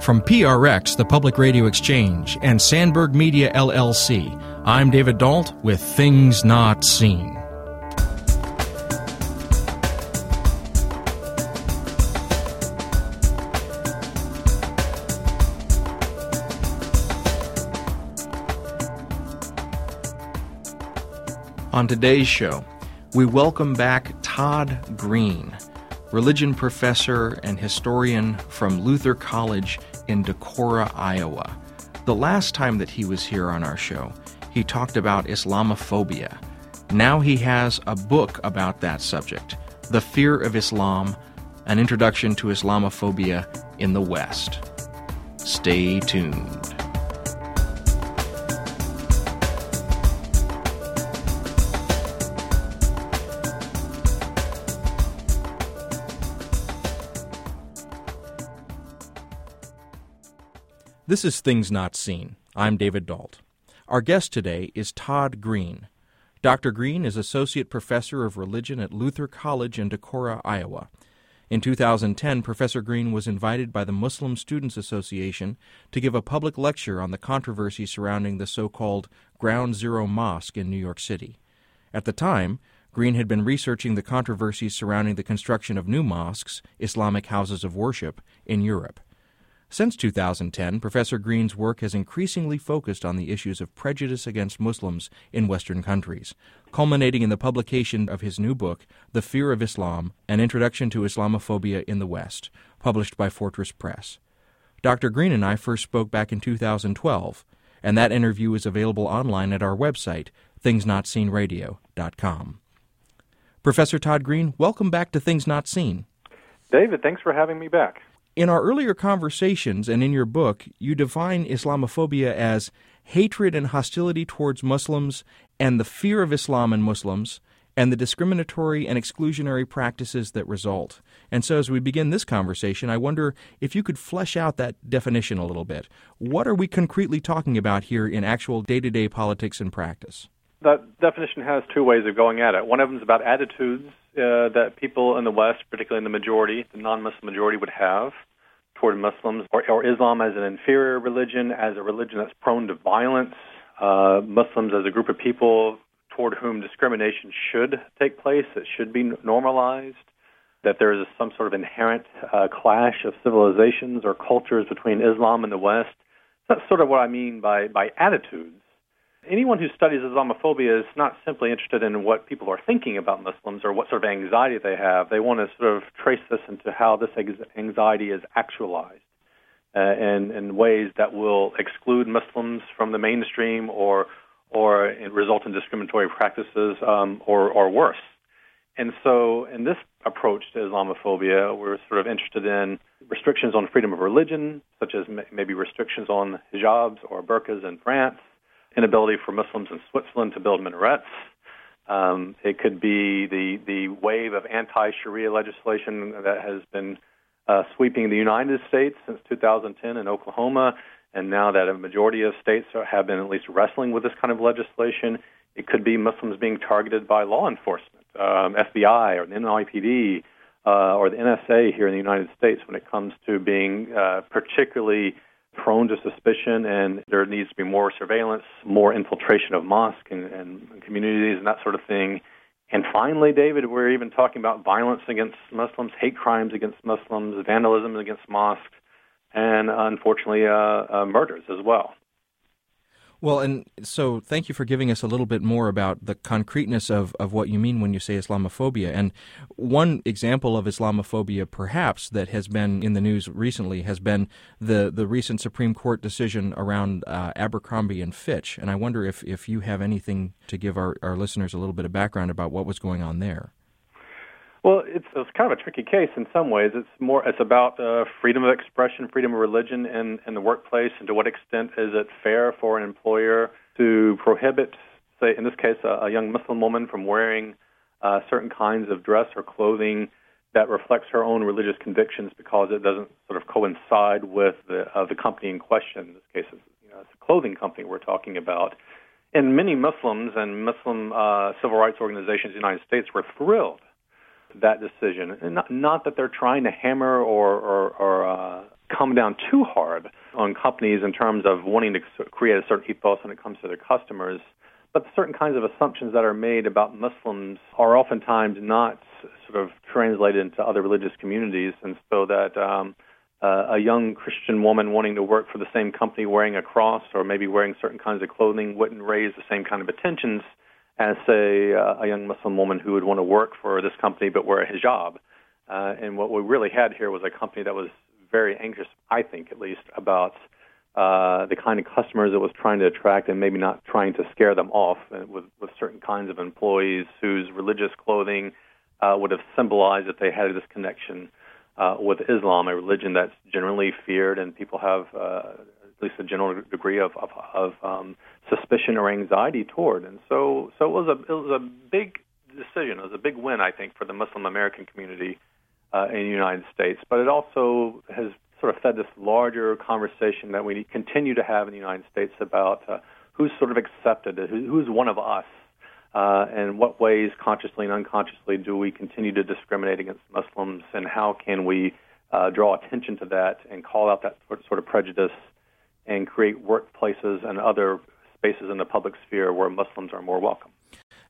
From PRX, the Public Radio Exchange, and Sandberg Media LLC, I'm David Dault with Things Not Seen. On today's show, we welcome back Todd Green, religion professor and historian from Luther College in Decorah, Iowa. The last time that he was here on our show, he talked about Islamophobia. Now he has a book about that subject The Fear of Islam An Introduction to Islamophobia in the West. Stay tuned. This is Things Not Seen. I'm David Dault. Our guest today is Todd Green. Dr. Green is Associate Professor of Religion at Luther College in Decorah, Iowa. In 2010, Professor Green was invited by the Muslim Students Association to give a public lecture on the controversy surrounding the so called Ground Zero Mosque in New York City. At the time, Green had been researching the controversies surrounding the construction of new mosques, Islamic houses of worship, in Europe. Since 2010, Professor Green's work has increasingly focused on the issues of prejudice against Muslims in Western countries, culminating in the publication of his new book, The Fear of Islam An Introduction to Islamophobia in the West, published by Fortress Press. Dr. Green and I first spoke back in 2012, and that interview is available online at our website, thingsnotseenradio.com. Professor Todd Green, welcome back to Things Not Seen. David, thanks for having me back. In our earlier conversations and in your book, you define Islamophobia as hatred and hostility towards Muslims and the fear of Islam and Muslims and the discriminatory and exclusionary practices that result. And so, as we begin this conversation, I wonder if you could flesh out that definition a little bit. What are we concretely talking about here in actual day to day politics and practice? That definition has two ways of going at it. One of them is about attitudes uh, that people in the West, particularly in the majority, the non Muslim majority, would have toward Muslims, or, or Islam as an inferior religion, as a religion that's prone to violence, uh, Muslims as a group of people toward whom discrimination should take place, it should be normalized, that there is some sort of inherent uh, clash of civilizations or cultures between Islam and the West. That's sort of what I mean by, by attitudes anyone who studies Islamophobia is not simply interested in what people are thinking about Muslims or what sort of anxiety they have. They want to sort of trace this into how this anxiety is actualized uh, in, in ways that will exclude Muslims from the mainstream or or result in discriminatory practices um, or, or worse. And so, in this approach to Islamophobia, we're sort of interested in restrictions on freedom of religion, such as maybe restrictions on hijabs or burqas in France, inability for Muslims in Switzerland to build minarets. Um, it could be the the wave of anti-Sharia legislation that has been uh, sweeping the United States since 2010 in Oklahoma, and now that a majority of states are, have been at least wrestling with this kind of legislation. It could be Muslims being targeted by law enforcement, um, FBI or the NYPD uh, or the NSA here in the United States when it comes to being uh, particularly prone to suspicion, and there needs to be more surveillance, more infiltration of mosques and, and communities, and that sort of thing. And finally, David, we're even talking about violence against Muslims, hate crimes against Muslims, vandalism against mosques, and unfortunately, uh, uh, murders as well. Well, and so thank you for giving us a little bit more about the concreteness of, of what you mean when you say Islamophobia. And one example of Islamophobia, perhaps, that has been in the news recently has been the, the recent Supreme Court decision around uh, Abercrombie and Fitch. And I wonder if, if you have anything to give our, our listeners a little bit of background about what was going on there. Well, it's, it's kind of a tricky case in some ways. It's more it's about uh, freedom of expression, freedom of religion in, in the workplace, and to what extent is it fair for an employer to prohibit, say, in this case, a, a young Muslim woman from wearing uh, certain kinds of dress or clothing that reflects her own religious convictions because it doesn't sort of coincide with the uh, the company in question. In this case, it's, you know, it's a clothing company we're talking about. And many Muslims and Muslim uh, civil rights organizations in the United States were thrilled that decision. And not, not that they're trying to hammer or, or, or uh, come down too hard on companies in terms of wanting to create a certain ethos when it comes to their customers. But certain kinds of assumptions that are made about Muslims are oftentimes not sort of translated into other religious communities, and so that um, uh, a young Christian woman wanting to work for the same company wearing a cross or maybe wearing certain kinds of clothing wouldn't raise the same kind of attentions as, say, uh, a young Muslim woman who would want to work for this company but wear a hijab. Uh, and what we really had here was a company that was very anxious, I think at least, about uh, the kind of customers it was trying to attract and maybe not trying to scare them off uh, with, with certain kinds of employees whose religious clothing uh, would have symbolized that they had this connection uh, with Islam, a religion that's generally feared and people have uh, at least a general degree of, of, of um, suspicion or anxiety toward. And so, so it was a it was a big decision. It was a big win, I think, for the Muslim American community uh, in the United States. But it also has sort of fed this larger conversation that we continue to have in the United States about uh, who's sort of accepted, who, who's one of us, uh, and what ways, consciously and unconsciously, do we continue to discriminate against Muslims, and how can we uh, draw attention to that and call out that sort of prejudice and create workplaces and other spaces in the public sphere where Muslims are more welcome.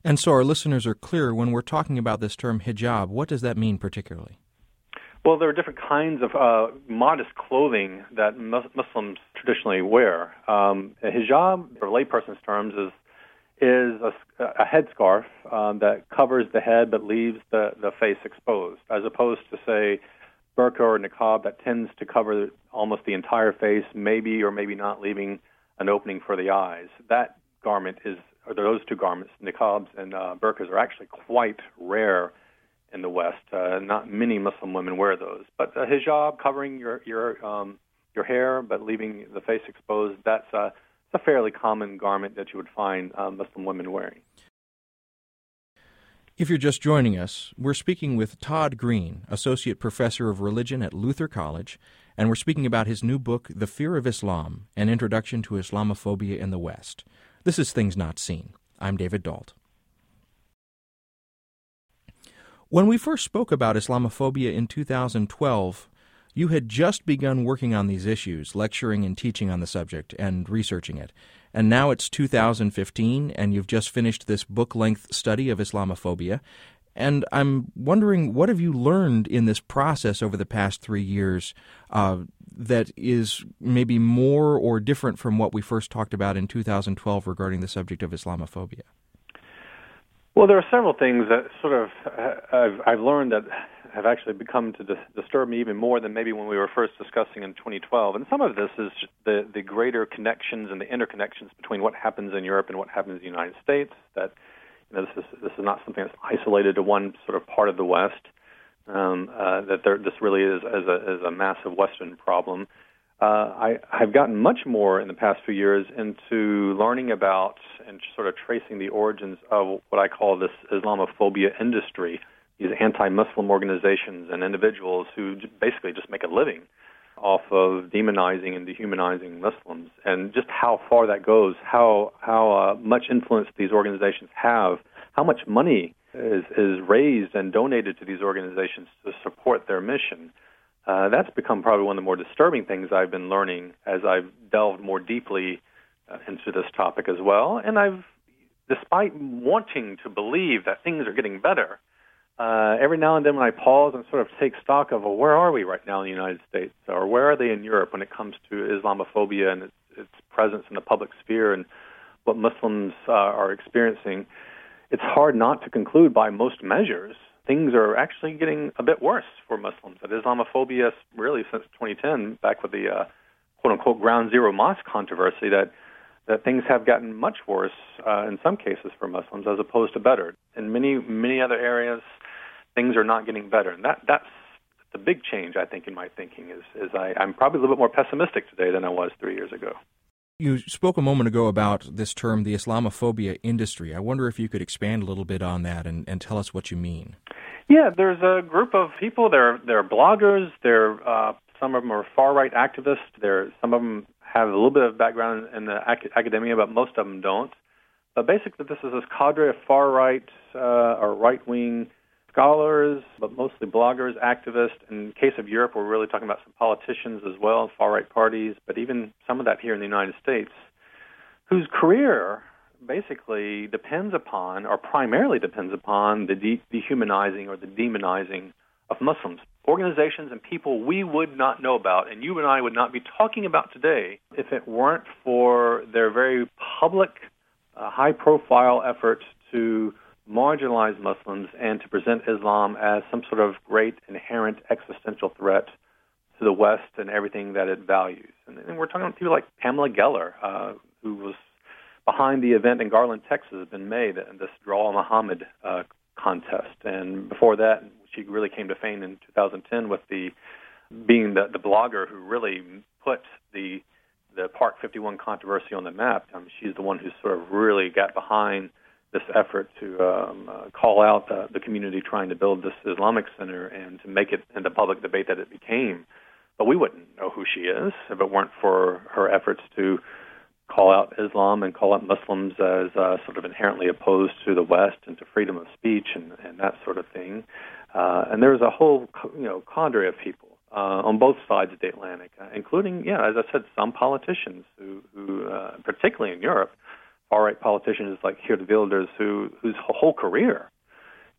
And so our listeners are clear when we're talking about this term hijab, what does that mean particularly? Well, there are different kinds of uh, modest clothing that Muslims traditionally wear. Um, a hijab, for layperson's terms, is is a, a headscarf um, that covers the head but leaves the, the face exposed, as opposed to say burqa or niqab that tends to cover almost the entire face, maybe or maybe not leaving an opening for the eyes. That garment is, or those two garments, niqabs and uh, burqas, are actually quite rare in the West. Uh, not many Muslim women wear those, but a hijab covering your your um, your hair but leaving the face exposed. That's a, a fairly common garment that you would find uh, Muslim women wearing. If you're just joining us, we're speaking with Todd Green, Associate Professor of Religion at Luther College, and we're speaking about his new book, The Fear of Islam An Introduction to Islamophobia in the West. This is Things Not Seen. I'm David Dault. When we first spoke about Islamophobia in 2012, you had just begun working on these issues, lecturing and teaching on the subject and researching it. And now it's 2015, and you've just finished this book length study of Islamophobia. And I'm wondering, what have you learned in this process over the past three years uh, that is maybe more or different from what we first talked about in 2012 regarding the subject of Islamophobia? Well, there are several things that sort of uh, I've, I've learned that have actually become to dis- disturb me even more than maybe when we were first discussing in 2012. And some of this is the the greater connections and the interconnections between what happens in Europe and what happens in the United States. That this is this is not something that's isolated to one sort of part of the West. Um, uh, that there, this really is as a as a massive Western problem uh, I, I've gotten much more in the past few years into learning about and sort of tracing the origins of what I call this Islamophobia industry, these anti-Muslim organizations and individuals who basically just make a living off of demonizing and dehumanizing Muslims, and just how far that goes, how how uh, much influence these organizations have, how much money is is raised and donated to these organizations to support their mission. Uh, that's become probably one of the more disturbing things I've been learning as I've delved more deeply uh, into this topic as well. And I've, despite wanting to believe that things are getting better, uh, every now and then when I pause and sort of take stock of, well, where are we right now in the United States, or where are they in Europe when it comes to Islamophobia and its, its presence in the public sphere and what Muslims uh, are experiencing, it's hard not to conclude by most measures things are actually getting a bit worse for Muslims. That Islamophobia, really since 2010, back with the uh, quote unquote ground zero mosque controversy, that that things have gotten much worse uh, in some cases for Muslims as opposed to better. In many many other areas, things are not getting better, and that that's the big change I think in my thinking is is I, I'm probably a little bit more pessimistic today than I was three years ago. You spoke a moment ago about this term, the Islamophobia industry. I wonder if you could expand a little bit on that and, and tell us what you mean. Yeah, there's a group of people. They're they're bloggers. They're uh, some of them are far right activists. They're some of them have a little bit of background in the ac- academia, but most of them don't. But basically, this is this cadre of far right uh, or right wing scholars, but mostly bloggers, activists. In the case of Europe, we're really talking about some politicians as well, far right parties, but even some of that here in the United States, whose career basically depends upon, or primarily depends upon, the de- dehumanizing or the demonizing of Muslims. Organizations and people we would not know about, and you and I would not be talking about today if it weren't for their very public, uh, high profile efforts to marginalize Muslims and to present Islam as some sort of great inherent existential threat to the West and everything that it values. And, and we're talking about people like Pamela Geller, uh, who was behind the event in Garland, Texas, has been made, this Draw Muhammad uh, contest. And before that, she really came to fame in 2010 with the being the, the blogger who really put the the Park 51 controversy on the map. Um, she's the one who sort of really got behind this effort to um, uh, call out uh, the community trying to build this Islamic center and to make it into public debate that it became. But we wouldn't know who she is if it weren't for her efforts to call out Islam and call out Muslims as uh, sort of inherently opposed to the West and to freedom of speech and, and that sort of thing. Uh, and there's a whole, you know, cadre of people uh, on both sides of the Atlantic, uh, including, yeah, as I said, some politicians who, who uh, particularly in Europe, far-right politicians like Geert Wilders, who whose whole career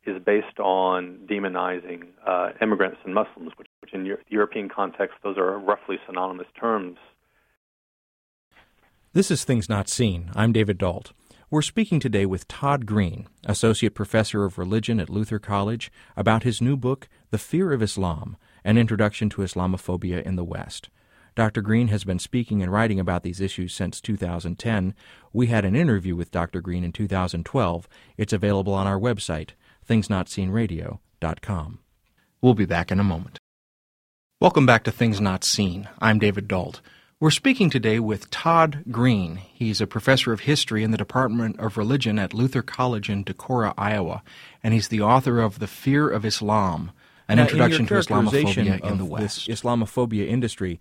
is based on demonizing uh, immigrants and Muslims, which, which in Euro- European context, those are roughly synonymous terms. This is Things Not Seen. I'm David Dault. We're speaking today with Todd Green, Associate Professor of Religion at Luther College, about his new book, The Fear of Islam An Introduction to Islamophobia in the West. Dr. Green has been speaking and writing about these issues since 2010. We had an interview with Dr. Green in 2012. It's available on our website, thingsnotseenradio.com. We'll be back in a moment. Welcome back to Things Not Seen. I'm David Dault. We're speaking today with Todd Green. He's a professor of history in the Department of Religion at Luther College in Decorah, Iowa, and he's the author of The Fear of Islam, an Now, in introduction to Islamophobia in the West. This Islamophobia industry.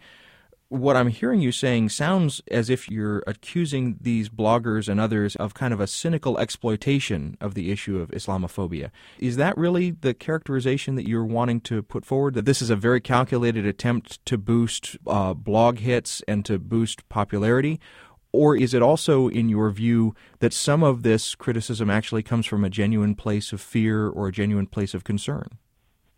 What I'm hearing you saying sounds as if you're accusing these bloggers and others of kind of a cynical exploitation of the issue of Islamophobia. Is that really the characterization that you're wanting to put forward? That this is a very calculated attempt to boost uh, blog hits and to boost popularity? Or is it also, in your view, that some of this criticism actually comes from a genuine place of fear or a genuine place of concern?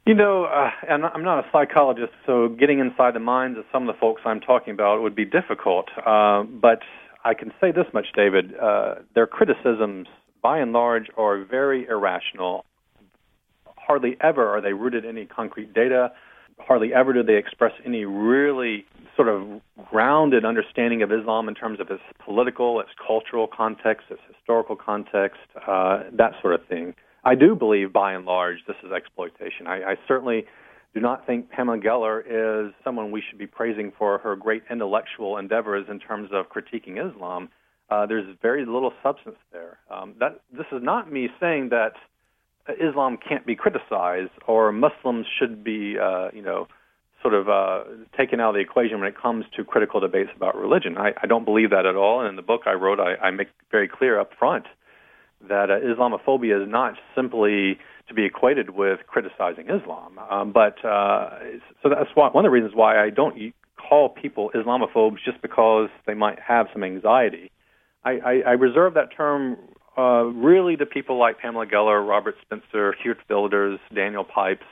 You know, uh, and I'm not a psychologist, so getting inside the minds of some of the folks I'm talking about would be difficult. Uh, but I can say this much, David: uh, their criticisms, by and large, are very irrational. Hardly ever are they rooted in any concrete data. Hardly ever do they express any really sort of grounded understanding of Islam in terms of its political, its cultural context, its historical context, uh, that sort of thing. I do believe, by and large, this is exploitation. I, I certainly do not think Pamela Geller is someone we should be praising for her great intellectual endeavors in terms of critiquing Islam. Uh, there's very little substance there. Um, that this is not me saying that Islam can't be criticized or Muslims should be, uh, you know, sort of uh, taken out of the equation when it comes to critical debates about religion. I, I don't believe that at all. And in the book I wrote, I, I make very clear up front that uh, Islamophobia is not simply to be equated with criticizing Islam. Um, but uh, so that's why, one of the reasons why I don't call people Islamophobes just because they might have some anxiety. I, I, I reserve that term uh, really to people like Pamela Geller, Robert Spencer, Geert Wilders, Daniel Pipes,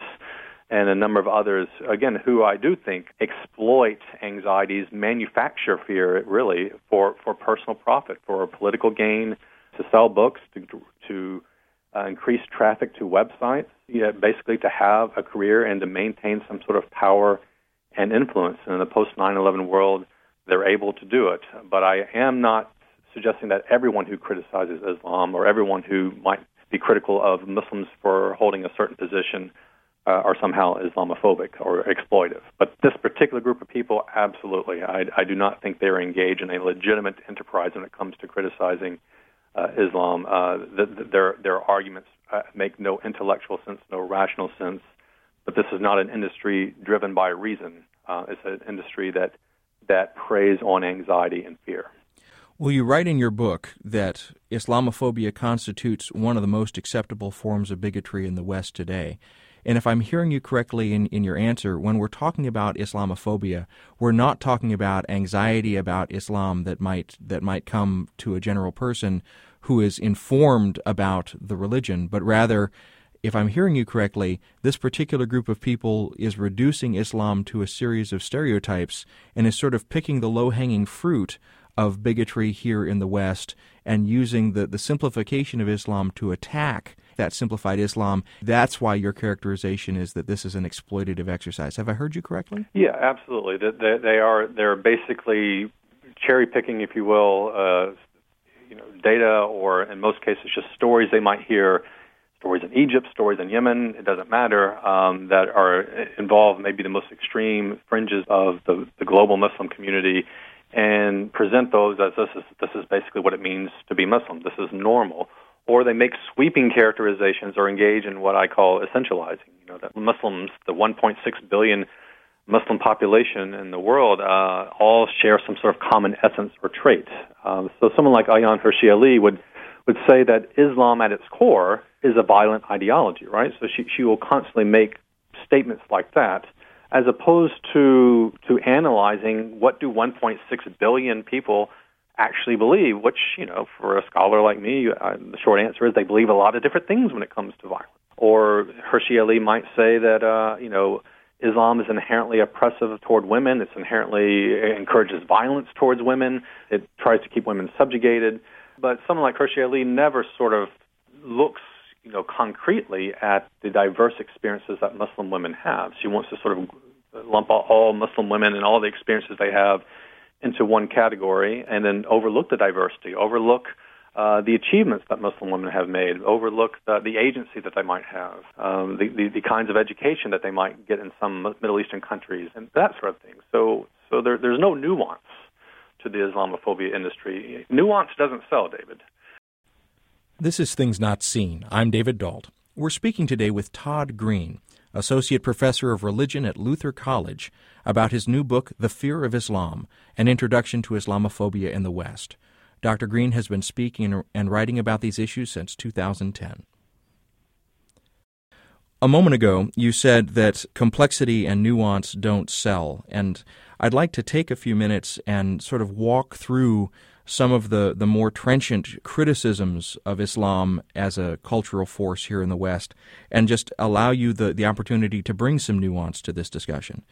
and a number of others, again, who I do think exploit anxieties, manufacture fear, really, for, for personal profit, for political gain, to sell books, to, to uh, increase traffic to websites, you know, basically to have a career and to maintain some sort of power and influence. And in the post 9 11 world, they're able to do it. But I am not suggesting that everyone who criticizes Islam or everyone who might be critical of Muslims for holding a certain position uh, are somehow Islamophobic or exploitive. But this particular group of people, absolutely. I, I do not think they're engaged in a legitimate enterprise when it comes to criticizing uh, Islam. Uh, the, the, their their arguments uh, make no intellectual sense, no rational sense. But this is not an industry driven by reason. Uh, it's an industry that that preys on anxiety and fear. Well, you write in your book that Islamophobia constitutes one of the most acceptable forms of bigotry in the West today. And if I'm hearing you correctly in, in your answer, when we're talking about Islamophobia, we're not talking about anxiety about Islam that might that might come to a general person who is informed about the religion, but rather if I'm hearing you correctly, this particular group of people is reducing Islam to a series of stereotypes and is sort of picking the low hanging fruit of bigotry here in the West and using the, the simplification of Islam to attack that simplified Islam. That's why your characterization is that this is an exploitative exercise. Have I heard you correctly? Yeah, absolutely. They, they are they're basically cherry picking, if you will, uh, you know, data or in most cases just stories they might hear stories in Egypt, stories in Yemen, it doesn't matter, um, that are involved maybe the most extreme fringes of the, the global Muslim community and present those as this is, this is basically what it means to be Muslim. This is normal. Or they make sweeping characterizations or engage in what I call essentializing. You know, that Muslims, the 1.6 billion Muslim population in the world, uh, all share some sort of common essence or trait. Um, so someone like Ayaan Hirsi Ali would would say that Islam at its core is a violent ideology, right? So she, she will constantly make statements like that, as opposed to to analyzing what do 1.6 billion people actually believe. Which you know, for a scholar like me, uh, the short answer is they believe a lot of different things when it comes to violence. Or Hirsi Ali might say that uh, you know. Islam is inherently oppressive toward women. It's inherently it encourages violence towards women. It tries to keep women subjugated. But someone like Hirsi Ali never sort of looks, you know, concretely at the diverse experiences that Muslim women have. She wants to sort of lump all Muslim women and all the experiences they have into one category and then overlook the diversity, overlook uh, the achievements that Muslim women have made, overlook the, the agency that they might have, um, the, the, the kinds of education that they might get in some Middle Eastern countries, and that sort of thing. So, so there, there's no nuance to the Islamophobia industry. Nuance doesn't sell, David. This is Things Not Seen. I'm David Dault. We're speaking today with Todd Green, Associate Professor of Religion at Luther College, about his new book, The Fear of Islam An Introduction to Islamophobia in the West. Dr. Green has been speaking and writing about these issues since 2010. A moment ago, you said that complexity and nuance don't sell, and I'd like to take a few minutes and sort of walk through some of the, the more trenchant criticisms of Islam as a cultural force here in the West and just allow you the, the opportunity to bring some nuance to this discussion.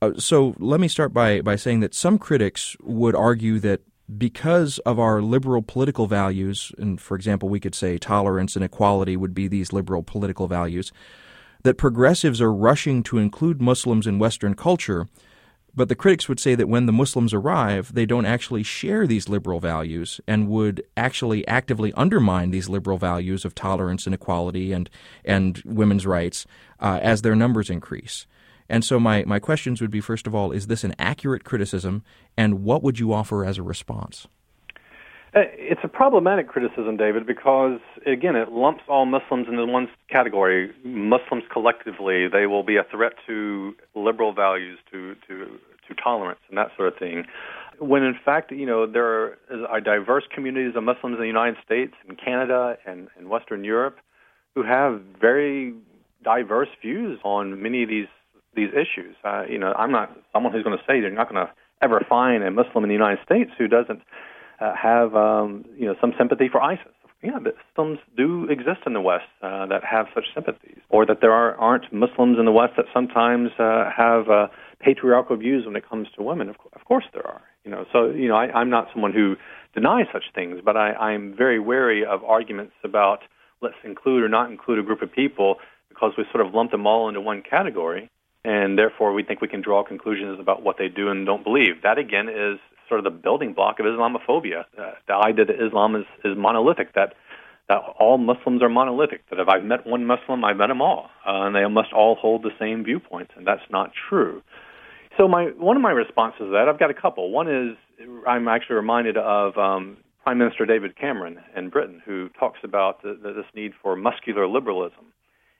Uh, so let me start by, by saying that some critics would argue that because of our liberal political values, and for example, we could say tolerance and equality would be these liberal political values, that progressives are rushing to include Muslims in Western culture but the critics would say that when the Muslims arrive, they don't actually share these liberal values and would actually actively undermine these liberal values of tolerance and equality and, and women's rights uh, as their numbers increase. And so, my, my questions would be first of all, is this an accurate criticism, and what would you offer as a response? Uh, it's a problematic criticism, David, because again, it lumps all Muslims into one category. Muslims collectively, they will be a threat to liberal values, to to to tolerance, and that sort of thing. When in fact, you know, there are diverse communities of Muslims in the United States, and Canada, and, and Western Europe, who have very diverse views on many of these these issues. Uh, you know, I'm not someone who's going to say you're not going to ever find a Muslim in the United States who doesn't uh, have um, you know some sympathy for ISIS. Yeah, but Muslims do exist in the West uh, that have such sympathies, or that there are, aren't Muslims in the West that sometimes uh, have uh, patriarchal views when it comes to women. Of, of course, there are. You know, so you know, I, I'm not someone who denies such things, but I, I'm very wary of arguments about let's include or not include a group of people because we sort of lump them all into one category, and therefore we think we can draw conclusions about what they do and don't believe. That again is sort of the building block of Islamophobia. Uh, the idea that Islam is, is monolithic, that that all Muslims are monolithic, that if I've met one Muslim, I've met them all, uh, and they must all hold the same viewpoints, and that's not true. So my one of my responses to that, I've got a couple. One is I'm actually reminded of um, Prime Minister David Cameron in Britain, who talks about the, the, this need for muscular liberalism,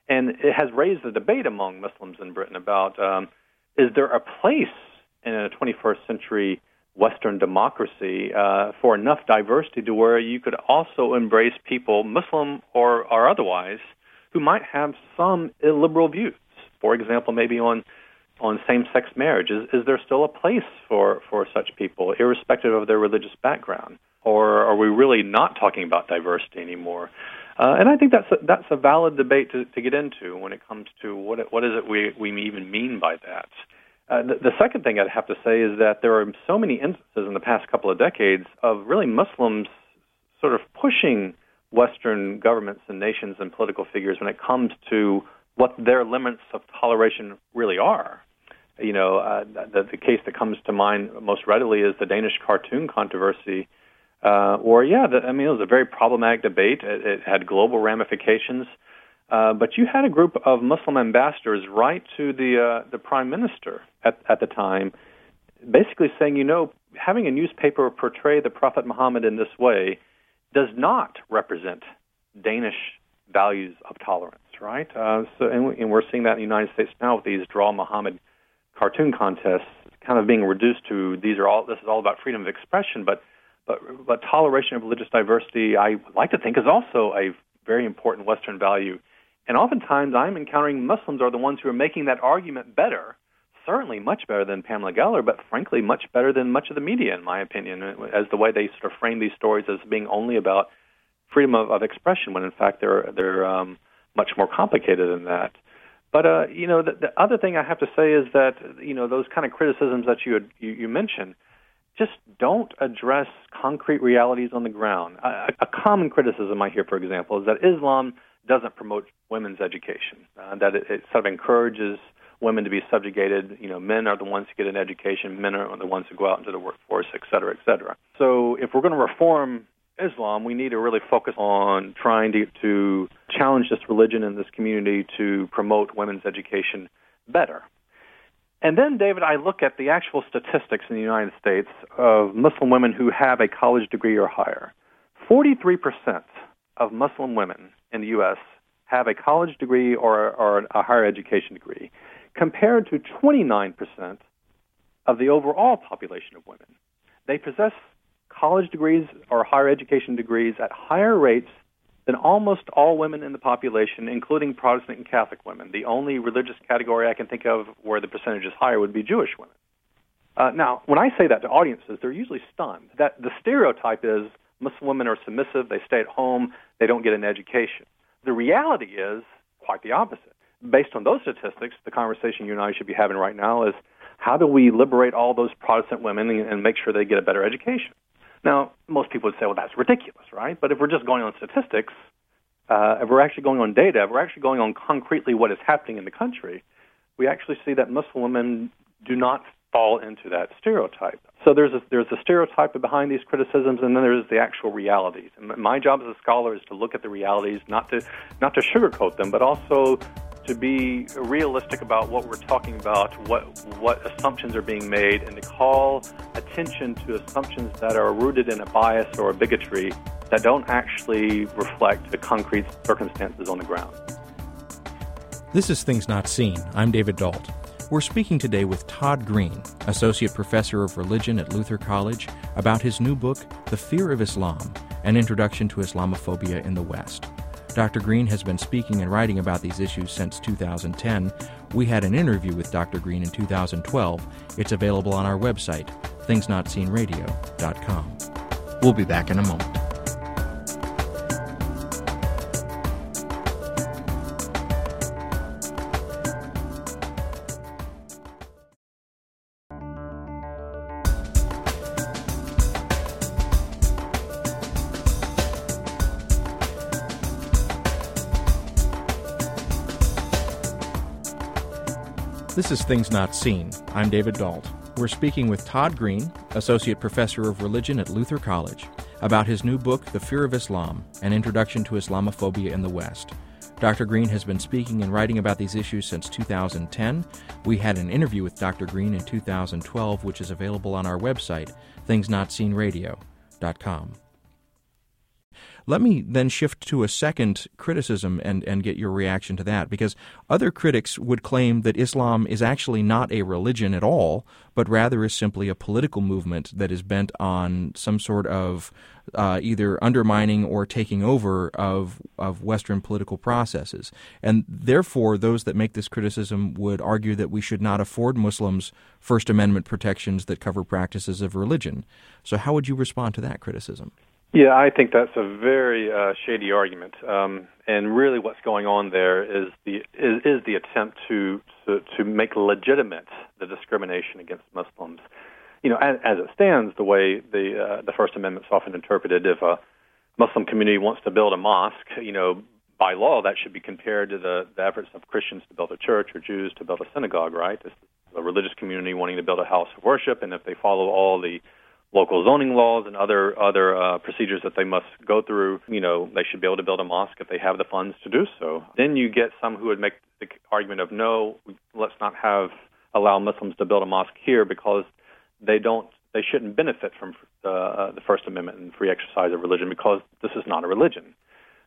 and it has raised the debate among Muslims in Britain about um, is there a place in a 21st century Western democracy uh, for enough diversity to where you could also embrace people, Muslim or, or otherwise, who might have some illiberal views. For example, maybe on on same-sex marriage. Is, is there still a place for, for such people, irrespective of their religious background? Or are we really not talking about diversity anymore? Uh, and I think that's a, that's a valid debate to, to get into when it comes to what what is it we we even mean by that. Uh, the, the second thing I'd have to say is that there are so many instances in the past couple of decades of really Muslims sort of pushing Western governments and nations and political figures when it comes to what their limits of toleration really are. You know, uh, the, the case that comes to mind most readily is the Danish cartoon controversy, uh, or yeah, the, I mean, it was a very problematic debate. It, it had global ramifications, uh, but you had a group of Muslim ambassadors write to the uh, the prime minister at at the time, basically saying, you know, having a newspaper portray the Prophet Muhammad in this way does not represent Danish values of tolerance, right? Uh, so, and, and we're seeing that in the United States now with these Draw Muhammad cartoon contests, kind of being reduced to these are all. This is all about freedom of expression, but but but toleration of religious diversity, I like to think, is also a very important Western value. And oftentimes, I'm encountering Muslims are the ones who are making that argument better certainly much better than Pamela Geller, but frankly, much better than much of the media, in my opinion, as the way they sort of frame these stories as being only about freedom of, of expression, when in fact they're they're um, much more complicated than that. But uh, you know, the, the other thing I have to say is that you know those kind of criticisms that you you, you mentioned just don't address concrete realities on the ground. A, a common criticism I hear, for example, is that Islam doesn't promote women's education, uh, that it, it sort of encourages women to be subjugated. You know, men are the ones who get an education, men are the ones who go out into the workforce, et cetera, et cetera. So if we're going to reform Islam, we need to really focus on trying to, to challenge this religion and this community to promote women's education better. And then, David, I look at the actual statistics in the United States of Muslim women who have a college degree or higher. 43% of Muslim women in the U.S. have a college degree or, or a higher education degree compared to 29% of the overall population of women. They possess college degrees or higher education degrees at higher rates than almost all women in the population, including Protestant and Catholic women. The only religious category I can think of where the percentage is higher would be Jewish women. Uh, now, when I say that to audiences, they're usually stunned. That the stereotype is Muslim women are submissive, they stay at home, they don't get an education. The reality is quite the opposite based on those statistics, the conversation you and I should be having right now is how do we liberate all those Protestant women and make sure they get a better education? Now, most people would say, well, that's ridiculous, right? But if we're just going on statistics, uh, if we're actually going on data, if we're actually going on concretely what is happening in the country, we actually see that Muslim women do not fall into that stereotype. So there's a, there's a stereotype behind these criticisms, and then there's the actual realities. And my job as a scholar is to look at the realities, not to not to sugarcoat them, but also to be realistic about what we're talking about, what what assumptions are being made, and to call attention to assumptions that are rooted in a bias or a bigotry that don't actually reflect the concrete circumstances on the ground. This is Things Not Seen. I'm David Dault. We're speaking today with Todd Green, Associate Professor of Religion at Luther College, about his new book, The Fear of Islam An Introduction to Islamophobia in the West. Dr. Green has been speaking and writing about these issues since 2010. We had an interview with Dr. Green in 2012. It's available on our website, thingsnotseenradio.com. We'll be back in a moment. This is Things Not Seen. I'm David Dault. We're speaking with Todd Green, Associate Professor of Religion at Luther College, about his new book, The Fear of Islam An Introduction to Islamophobia in the West. Dr. Green has been speaking and writing about these issues since 2010. We had an interview with Dr. Green in 2012, which is available on our website, thingsnotseenradio.com. Let me then shift to a second criticism and, and get your reaction to that, because other critics would claim that Islam is actually not a religion at all, but rather is simply a political movement that is bent on some sort of uh, either undermining or taking over of of Western political processes, and therefore those that make this criticism would argue that we should not afford Muslims First Amendment protections that cover practices of religion. So, how would you respond to that criticism? Yeah, I think that's a very uh, shady argument, um, and really, what's going on there is the is, is the attempt to, to to make legitimate the discrimination against Muslims. You know, as, as it stands, the way the uh, the First Amendment is often interpreted, if a Muslim community wants to build a mosque, you know, by law that should be compared to the, the efforts of Christians to build a church or Jews to build a synagogue, right? It's a religious community wanting to build a house of worship, and if they follow all the local zoning laws and other other uh, procedures that they must go through, you know, they should be able to build a mosque if they have the funds to do so. Then you get some who would make the argument of no, let's not have allow Muslims to build a mosque here because they don't they shouldn't benefit from uh, the First Amendment and free exercise of religion because this is not a religion.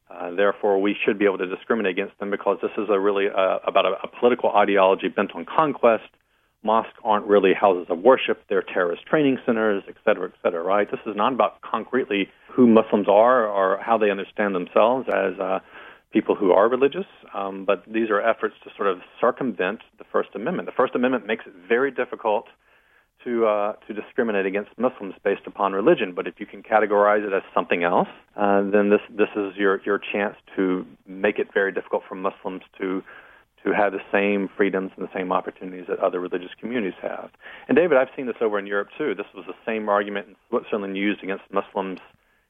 Uh, therefore, we should be able to discriminate against them because this is a really uh, about a, a political ideology bent on conquest mosques aren't really houses of worship, they're terrorist training centers, et cetera, et cetera, right? This is not about concretely who Muslims are or how they understand themselves as uh, people who are religious, um, but these are efforts to sort of circumvent the First Amendment. The First Amendment makes it very difficult to uh, to discriminate against Muslims based upon religion. But if you can categorize it as something else, uh, then this this is your your chance to make it very difficult for Muslims to to have the same freedoms and the same opportunities that other religious communities have. And David, I've seen this over in Europe too. This was the same argument in Switzerland used against Muslims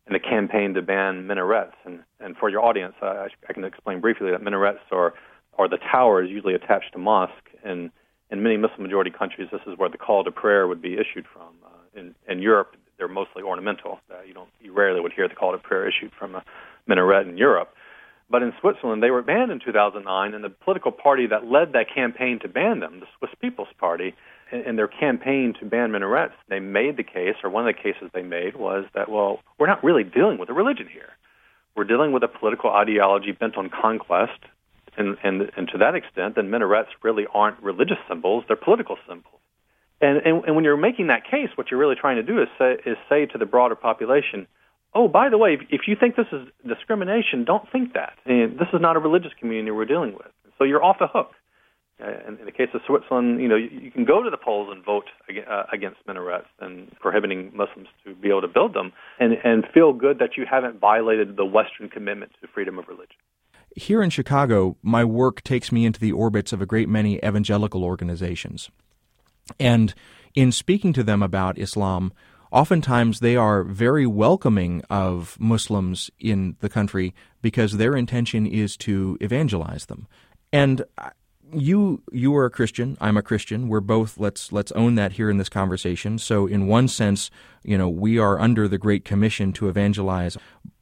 in the campaign to ban minarets. And, and for your audience, I, I can explain briefly that minarets are, are the towers usually attached to mosque. And in many Muslim majority countries, this is where the call to prayer would be issued from. Uh, in, in Europe, they're mostly ornamental. Uh, you don't, you rarely would hear the call to prayer issued from a minaret in Europe. But in Switzerland, they were banned in 2009, and the political party that led that campaign to ban them, the Swiss People's Party, in their campaign to ban minarets, they made the case, or one of the cases they made was that, well, we're not really dealing with a religion here. We're dealing with a political ideology bent on conquest, and, and, and to that extent, then minarets really aren't religious symbols, they're political symbols. And, and, and when you're making that case, what you're really trying to do is say, is say to the broader population, oh, by the way, if, if you think this is discrimination, don't think that. This is not a religious community we're dealing with. So you're off the hook. Uh, in, in the case of Switzerland, you know, you, you can go to the polls and vote ag- uh, against minarets and prohibiting Muslims to be able to build them, and, and feel good that you haven't violated the Western commitment to freedom of religion. Here in Chicago, my work takes me into the orbits of a great many evangelical organizations. And in speaking to them about Islam, oftentimes they are very welcoming of Muslims in the country because their intention is to evangelize them. And uh, you you are a Christian, I'm a Christian. We're both let's let's own that here in this conversation. So in one sense, you know, we are under the great commission to evangelize.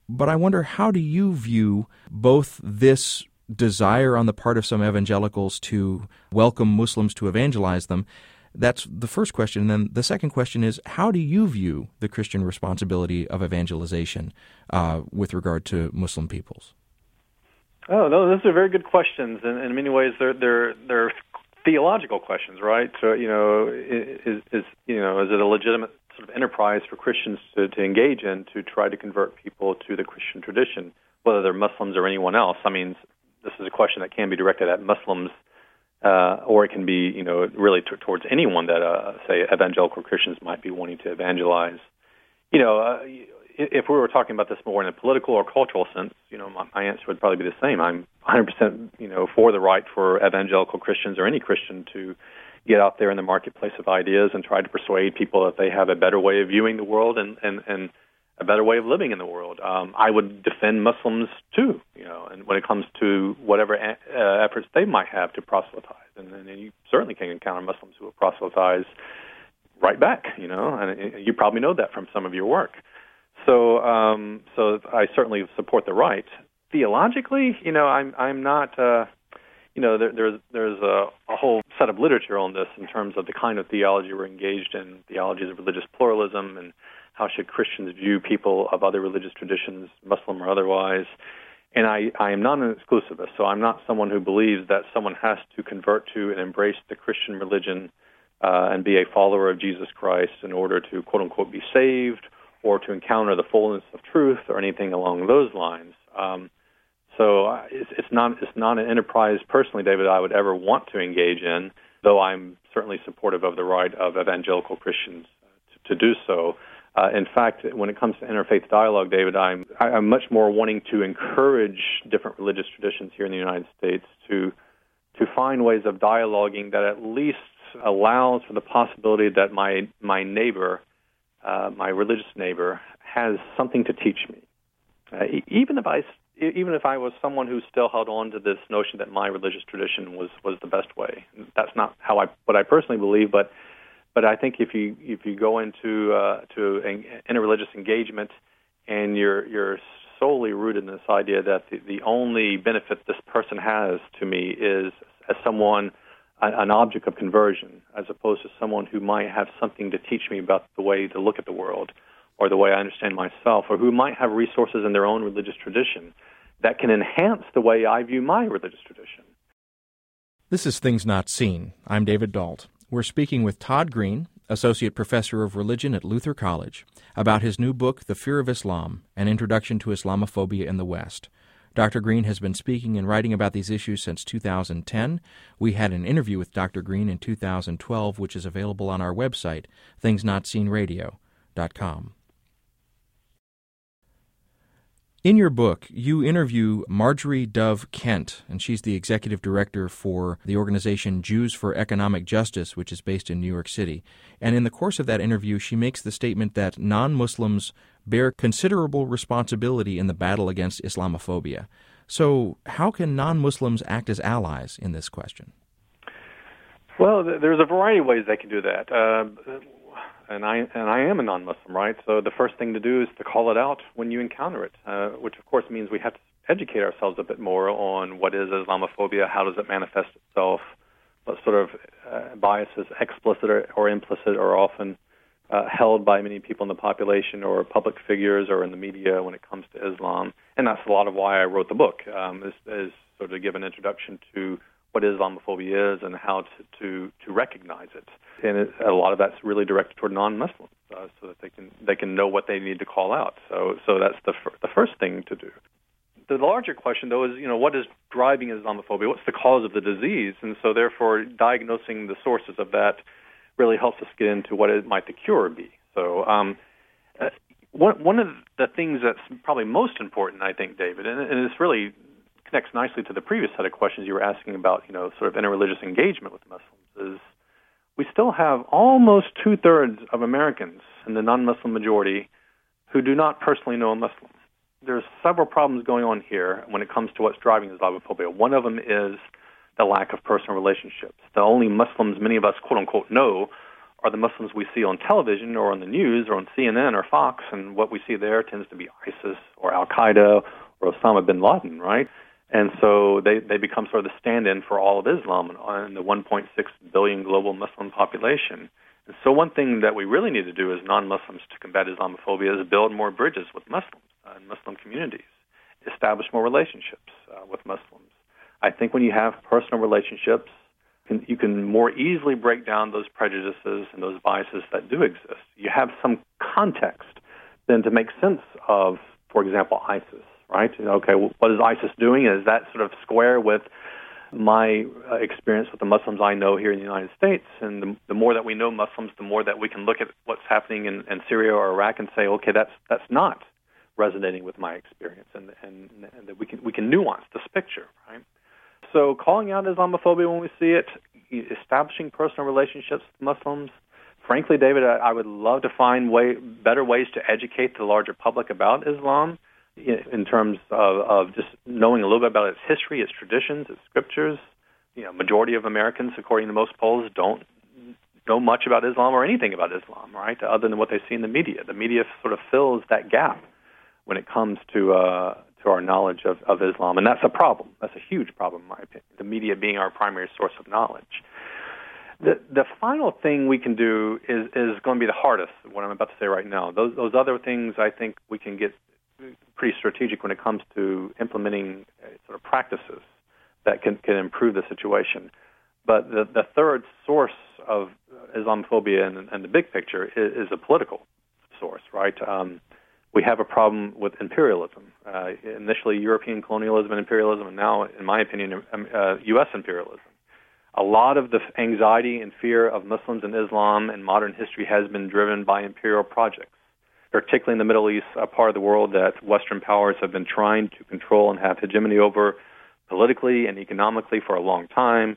But I wonder how do you view both this desire on the part of some evangelicals to welcome Muslims to evangelize them that's the first question. And then the second question is how do you view the Christian responsibility of evangelization uh, with regard to Muslim peoples? Oh no, those are very good questions, and in many ways they're they're they're theological questions, right? So you know, is is you know, is it a legitimate sort of enterprise for Christians to, to engage in to try to convert people to the Christian tradition, whether they're Muslims or anyone else? I mean, this is a question that can be directed at Muslims uh, or it can be, you know, really t- towards anyone that, uh, say, evangelical Christians might be wanting to evangelize. You know, uh, if we were talking about this more in a political or cultural sense, you know, my, my answer would probably be the same. I'm 100%, you know, for the right for evangelical Christians or any Christian to get out there in the marketplace of ideas and try to persuade people that they have a better way of viewing the world and and and a better way of living in the world. Um, I would defend Muslims too, you know, and when it comes to whatever a- uh, efforts they might have to proselytize, and, and you certainly can encounter Muslims who will proselytize right back, you know, and you probably know that from some of your work. So, um, so I certainly support the right. Theologically, you know, I'm I'm not. Uh, you know, there, there's there's a, a whole set of literature on this in terms of the kind of theology we're engaged in, theologies of religious pluralism and How should Christians view people of other religious traditions, Muslim or otherwise? And I, I am not an exclusivist, so I'm not someone who believes that someone has to convert to and embrace the Christian religion uh, and be a follower of Jesus Christ in order to quote unquote be saved or to encounter the fullness of truth or anything along those lines. Um, so uh, it's, it's not it's not an enterprise personally, David. I would ever want to engage in, though I'm certainly supportive of the right of evangelical Christians to, to do so. Uh, in fact, when it comes to interfaith dialogue, David, I'm I'm much more wanting to encourage different religious traditions here in the United States to to find ways of dialoguing that at least allows for the possibility that my my neighbor, uh, my religious neighbor, has something to teach me, uh, even if I even if I was someone who still held on to this notion that my religious tradition was was the best way. That's not how I what I personally believe, but but I think if you if you go into uh, to an interreligious engagement and you're you're solely rooted in this idea that the, the only benefit this person has to me is as someone an object of conversion, as opposed to someone who might have something to teach me about the way to look at the world or the way I understand myself, or who might have resources in their own religious tradition that can enhance the way I view my religious tradition. This is Things Not Seen. I'm David Dault. We're speaking with Todd Green, Associate Professor of Religion at Luther College, about his new book, The Fear of Islam An Introduction to Islamophobia in the West. Dr. Green has been speaking and writing about these issues since 2010. We had an interview with Dr. Green in 2012, which is available on our website, thingsnotseenradio.com. In your book, you interview Marjorie Dove Kent, and she's the executive director for the organization Jews for Economic Justice, which is based in New York City. And in the course of that interview, she makes the statement that non Muslims bear considerable responsibility in the battle against Islamophobia. So, how can non Muslims act as allies in this question? Well, there's a variety of ways they can do that. Uh, and I and I am a non-Muslim, right? So the first thing to do is to call it out when you encounter it, uh, which of course means we have to educate ourselves a bit more on what is Islamophobia, how does it manifest itself, what sort of uh, biases, explicit or, or implicit, are often uh, held by many people in the population or public figures or in the media when it comes to Islam. And that's a lot of why I wrote the book, um, is, is sort of give an introduction to what Islamophobia is and how to, to, to recognize it. And it, a lot of that's really directed toward non-Muslims, uh, so that they can they can know what they need to call out. So so that's the fir- the first thing to do. The larger question, though, is you know what is driving Islamophobia? What's the cause of the disease? And so therefore, diagnosing the sources of that really helps us get into what it might the cure be. So. Um, uh, one, one of the things that's probably most important, I think, David, and, and it's really connects nicely to the previous set of questions you were asking about, you know, sort of interreligious engagement with Muslims, is we still have almost two thirds of Americans in the non-Muslim majority who do not personally know a Muslim. There's several problems going on here when it comes to what's driving Islamophobia. One of them is the lack of personal relationships. The only Muslims many of us quote unquote know are the Muslims we see on television or on the news or on CNN or Fox, and what we see there tends to be ISIS or Al Qaeda or Osama bin Laden, right? And so they, they become sort of the stand in for all of Islam and the 1.6 billion global Muslim population. And so, one thing that we really need to do as non Muslims to combat Islamophobia is build more bridges with Muslims and Muslim communities, establish more relationships uh, with Muslims. I think when you have personal relationships, you can more easily break down those prejudices and those biases that do exist. You have some context then to make sense of, for example, ISIS right? Okay, what is ISIS doing? Is that sort of square with my uh, experience with the Muslims I know here in the United States? And the, the more that we know Muslims, the more that we can look at what's happening in, in Syria or Iraq and say, okay, that's that's not resonating with my experience, and and, and that we can we can nuance this picture, right? So calling out Islamophobia when we see it, establishing personal relationships with Muslims. Frankly, David, I, I would love to find way better ways to educate the larger public about Islam in terms of, of just knowing a little bit about its history, its traditions, its scriptures. You know, majority of Americans, according to most polls, don't know much about Islam or anything about Islam, right? Other than what they see in the media. The media sort of fills that gap when it comes to uh, to our knowledge of, of Islam, and that's a problem. That's a huge problem, in my opinion. The media being our primary source of knowledge. The, the final thing we can do is, is going to be the hardest, what I'm about to say right now. Those, those other things I think we can get pretty strategic when it comes to implementing uh, sort of practices that can, can improve the situation. But the, the third source of Islamophobia and, and the big picture is, is a political source, right? Um, we have a problem with imperialism. Uh, initially, European colonialism and imperialism, and now, in my opinion, um, uh, U.S. imperialism. A lot of the anxiety and fear of Muslims and Islam in modern history has been driven by imperial projects, particularly in the Middle East, a part of the world that Western powers have been trying to control and have hegemony over politically and economically for a long time.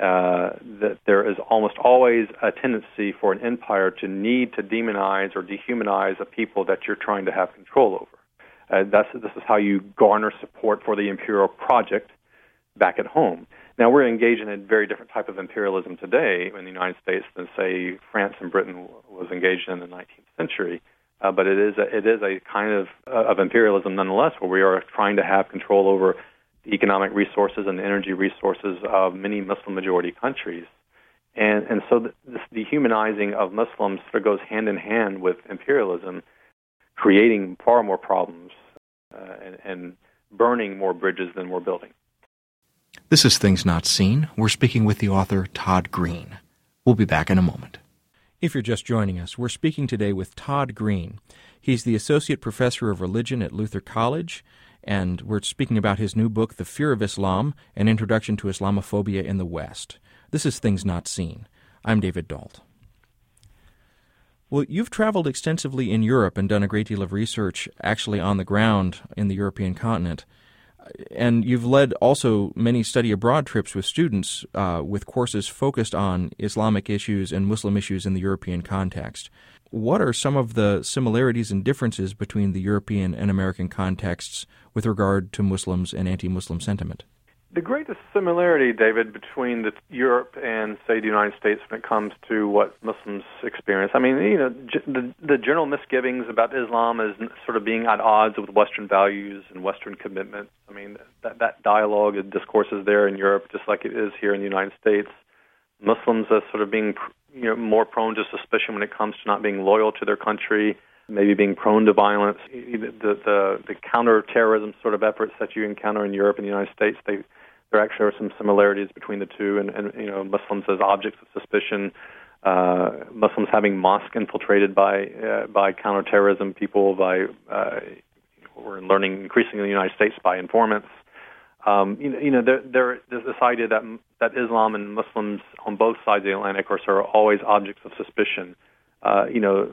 Uh, that there is almost always a tendency for an empire to need to demonize or dehumanize a people that you're trying to have control over. Uh, that's, this is how you garner support for the imperial project back at home. Now we're engaged in a very different type of imperialism today in the United States than say France and Britain was engaged in in the 19th century. Uh, but it is a, it is a kind of uh, of imperialism nonetheless, where we are trying to have control over the economic resources and the energy resources of many Muslim majority countries. And, and so this dehumanizing of Muslims sort of goes hand in hand with imperialism, creating far more problems uh, and, and burning more bridges than we're building. This is Things Not Seen. We're speaking with the author Todd Green. We'll be back in a moment. If you're just joining us, we're speaking today with Todd Green. He's the Associate Professor of Religion at Luther College and we're speaking about his new book, The Fear of Islam An Introduction to Islamophobia in the West. This is Things Not Seen. I'm David Dault. Well, you've traveled extensively in Europe and done a great deal of research actually on the ground in the European continent. And you've led also many study abroad trips with students uh, with courses focused on Islamic issues and Muslim issues in the European context what are some of the similarities and differences between the European and American contexts with regard to Muslims and anti Muslim sentiment? The greatest similarity, David, between the, Europe and, say, the United States when it comes to what Muslims experience. I mean, you know, the, the general misgivings about Islam is sort of being at odds with Western values and Western commitments. I mean, that, that dialogue and discourse is there in Europe just like it is here in the United States. Muslims are sort of being you know, more prone to suspicion when it comes to not being loyal to their country, maybe being prone to violence. The, the, the counterterrorism sort of efforts that you encounter in Europe and the United States, they, there actually are some similarities between the two, and, and you know, Muslims as objects of suspicion, uh, Muslims having mosque infiltrated by uh, by counterterrorism people, by uh, we're learning increasingly in the United States by informants um, you know, you know there, there, there's this idea that that Islam and Muslims on both sides of the Atlantic are, are always objects of suspicion. Uh, you know,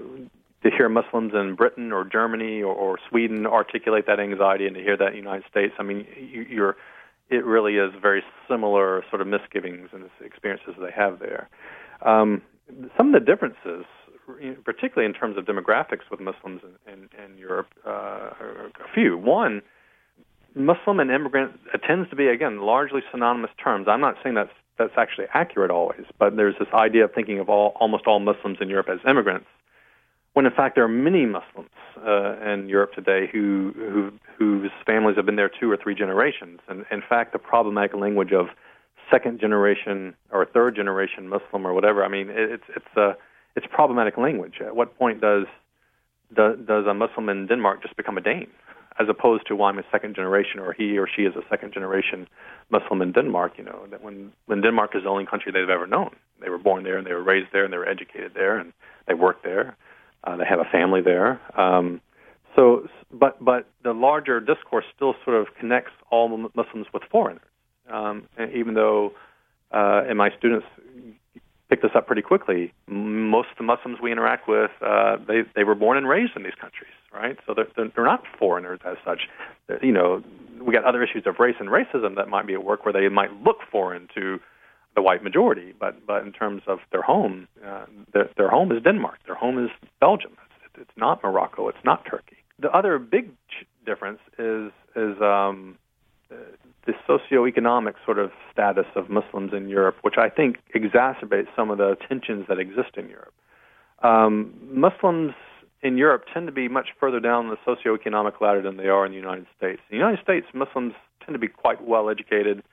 to hear Muslims in Britain or Germany or, or Sweden articulate that anxiety, and to hear that in the United States, I mean, you, you're it really is very similar sort of misgivings and experiences they have there. Um, some of the differences, particularly in terms of demographics with Muslims in, in, in Europe, uh, are a few. One Muslim and immigrant it tends to be again largely synonymous terms. I'm not saying that's that's actually accurate always, but there's this idea of thinking of all almost all Muslims in Europe as immigrants, when in fact there are many Muslims uh, in Europe today who, who whose families have been there two or three generations. And in fact, the problematic language of second generation or third generation Muslim or whatever, I mean, it's it's a it's problematic language. At what point does does, does a Muslim in Denmark just become a Dane? as opposed to why I'm a second generation or he or she is a second generation Muslim in Denmark. You know, that when when Denmark is the only country they've ever known. They were born there and they were raised there and they were educated there and they work there. Uh, they have a family there. Um, so, but but the larger discourse still sort of connects all Muslims with foreigners. Um, and even though, uh, and my students picked this up pretty quickly. Most of the Muslims we interact with, uh, they they were born and raised in these countries, right? So they're they're not foreigners as such. They're, you know, we got other issues of race and racism that might be at work where they might look foreign to the white majority, but but in terms of their home, uh, their their home is Denmark. Their home is Belgium. It's, it's not Morocco. It's not Turkey. The other big difference is is um, the socioeconomic sort of status of Muslims in Europe, which I think exacerbates some of the tensions that exist in Europe. Um, Muslims in Europe tend to be much further down the socioeconomic ladder than they are in the United States. In the United States, Muslims tend to be quite well educated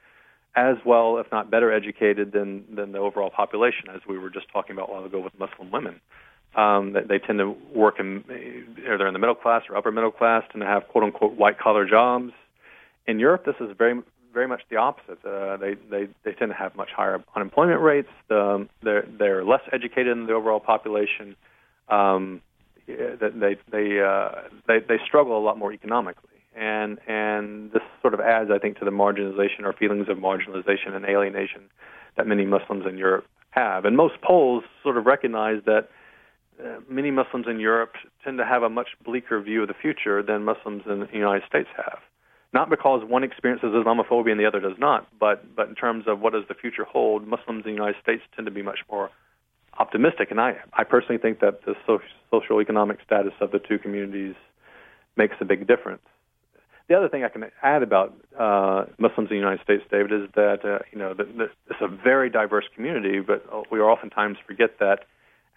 as well, if not better educated than, than the overall population, as we were just talking about a while ago with Muslim women. Um, they, they tend to work in, either in the middle class or upper middle class, tend to have quote unquote white collar jobs. In Europe, this is very very much the opposite. Uh, they, they they tend to have much higher unemployment rates. Um, they're they're less educated than the overall population. Um, they they uh, they they struggle a lot more economically and and this sort of adds, I think, to the marginalization or feelings of marginalization and alienation that many Muslims in Europe have. And most polls sort of recognize that uh, many Muslims in Europe tend to have a much bleaker view of the future than Muslims in the United States have. Not because one experiences Islamophobia and the other does not, but but in terms of what does the future hold, Muslims in the United States tend to be much more optimistic. And I I personally think that the social economic status of the two communities makes a big difference. The other thing I can add about uh, Muslims in the United States, David, is that uh, you know the, the, it's a very diverse community, but we oftentimes forget that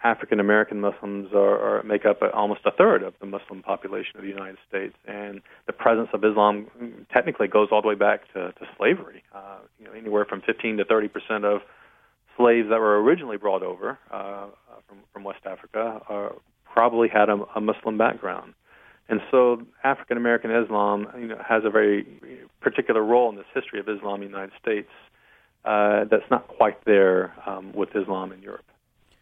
African American Muslims are, are make up almost a third of the Muslim population of the United States, and the presence of Islam technically goes all the way back to, to slavery. Uh, you know, anywhere from 15 to 30 percent of slaves that were originally brought over uh, from, from West Africa uh, probably had a, a Muslim background. And so African American Islam you know, has a very particular role in this history of Islam in the United States uh, that's not quite there um, with Islam in Europe.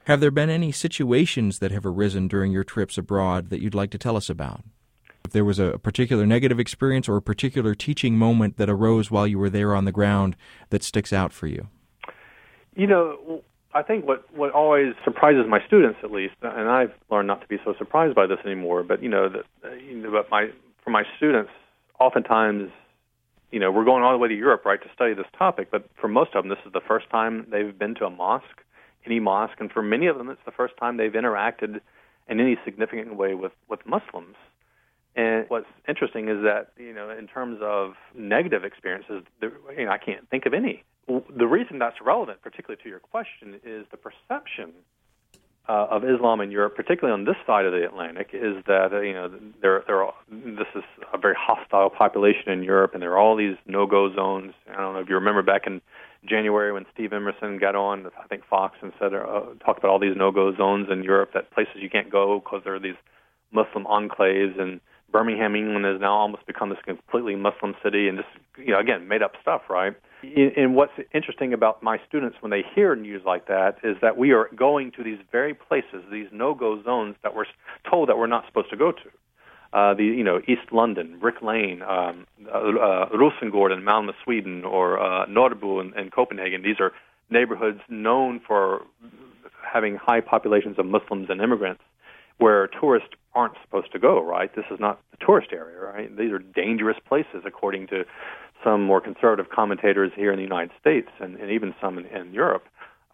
Have there been any situations that have arisen during your trips abroad that you'd like to tell us about? If there was a particular negative experience or a particular teaching moment that arose while you were there on the ground that sticks out for you? You know, I think what what always surprises my students, at least, and I've learned not to be so surprised by this anymore. But you know, that you know, but my for my students, oftentimes, you know, we're going all the way to Europe, right, to study this topic. But for most of them, this is the first time they've been to a mosque, any mosque, and for many of them, it's the first time they've interacted in any significant way with with Muslims. And what's interesting is that you know, in terms of negative experiences, there, you know, I can't think of any. The reason that's relevant, particularly to your question, is the perception uh, of Islam in Europe, particularly on this side of the Atlantic, is that you know there there are, this is a very hostile population in Europe, and there are all these no-go zones. I don't know if you remember back in January when Steve Emerson got on, I think Fox and said uh, talked about all these no-go zones in Europe, that places you can't go because there are these Muslim enclaves and Birmingham, England has now almost become this completely Muslim city, and just you know, again, made up stuff, right? And what's interesting about my students when they hear news like that is that we are going to these very places, these no-go zones that we're told that we're not supposed to go to. Uh, the you know East London, Brick Lane, um, uh, uh, Rosengård in Malmö, Sweden, or uh, Nørrebro in, in Copenhagen. These are neighborhoods known for having high populations of Muslims and immigrants where tourists aren't supposed to go, right? This is not a tourist area, right? These are dangerous places, according to some more conservative commentators here in the United States and, and even some in, in Europe.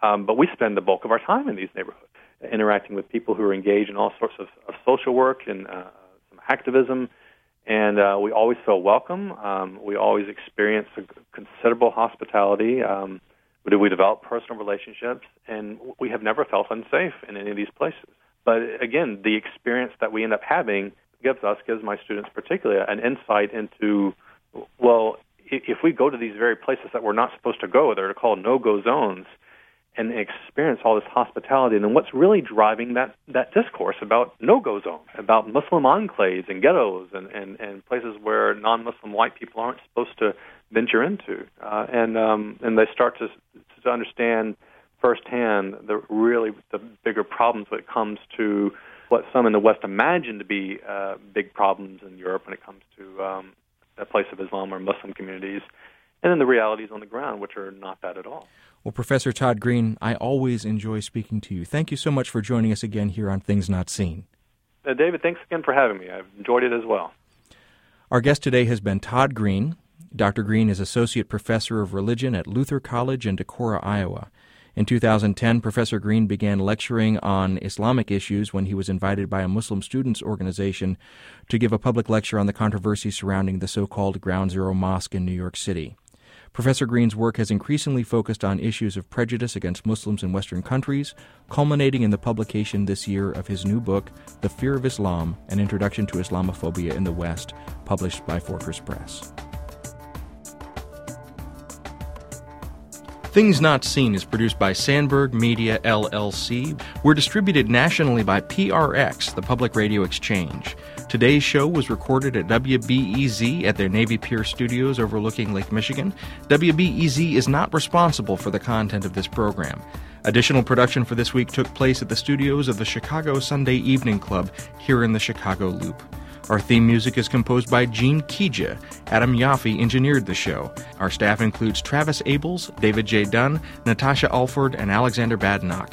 Um, but we spend the bulk of our time in these neighborhoods, interacting with people who are engaged in all sorts of, of social work and uh, some activism. And uh, we always feel welcome. Um, we always experience considerable hospitality. Um, we develop personal relationships, and we have never felt unsafe in any of these places. But again, the experience that we end up having gives us, gives my students particularly, an insight into, well, if we go to these very places that we're not supposed to go, they're called no-go zones, and experience all this hospitality, and then what's really driving that, that discourse about no-go zones, about Muslim enclaves and ghettos and, and, and places where non-Muslim white people aren't supposed to venture into, uh, and um, and they start to to understand firsthand the really the bigger problems when it comes to what some in the West imagine to be uh, big problems in Europe when it comes to um, the place of Islam or Muslim communities, and then the realities on the ground, which are not that at all. Well, Professor Todd Green, I always enjoy speaking to you. Thank you so much for joining us again here on Things Not Seen. Uh, David, thanks again for having me. I've enjoyed it as well. Our guest today has been Todd Green. Dr. Green is Associate Professor of Religion at Luther College in Decorah, Iowa. In 2010, Professor Green began lecturing on Islamic issues when he was invited by a Muslim students organization to give a public lecture on the controversy surrounding the so called Ground Zero Mosque in New York City. Professor Green's work has increasingly focused on issues of prejudice against Muslims in Western countries, culminating in the publication this year of his new book, The Fear of Islam An Introduction to Islamophobia in the West, published by Fortress Press. Things Not Seen is produced by Sandberg Media LLC. We're distributed nationally by PRX, the Public Radio Exchange. Today's show was recorded at WBEZ at their Navy Pier studios overlooking Lake Michigan. WBEZ is not responsible for the content of this program. Additional production for this week took place at the studios of the Chicago Sunday Evening Club here in the Chicago Loop. Our theme music is composed by Gene Kija. Adam Yaffe engineered the show. Our staff includes Travis Abels, David J. Dunn, Natasha Alford, and Alexander Badnock.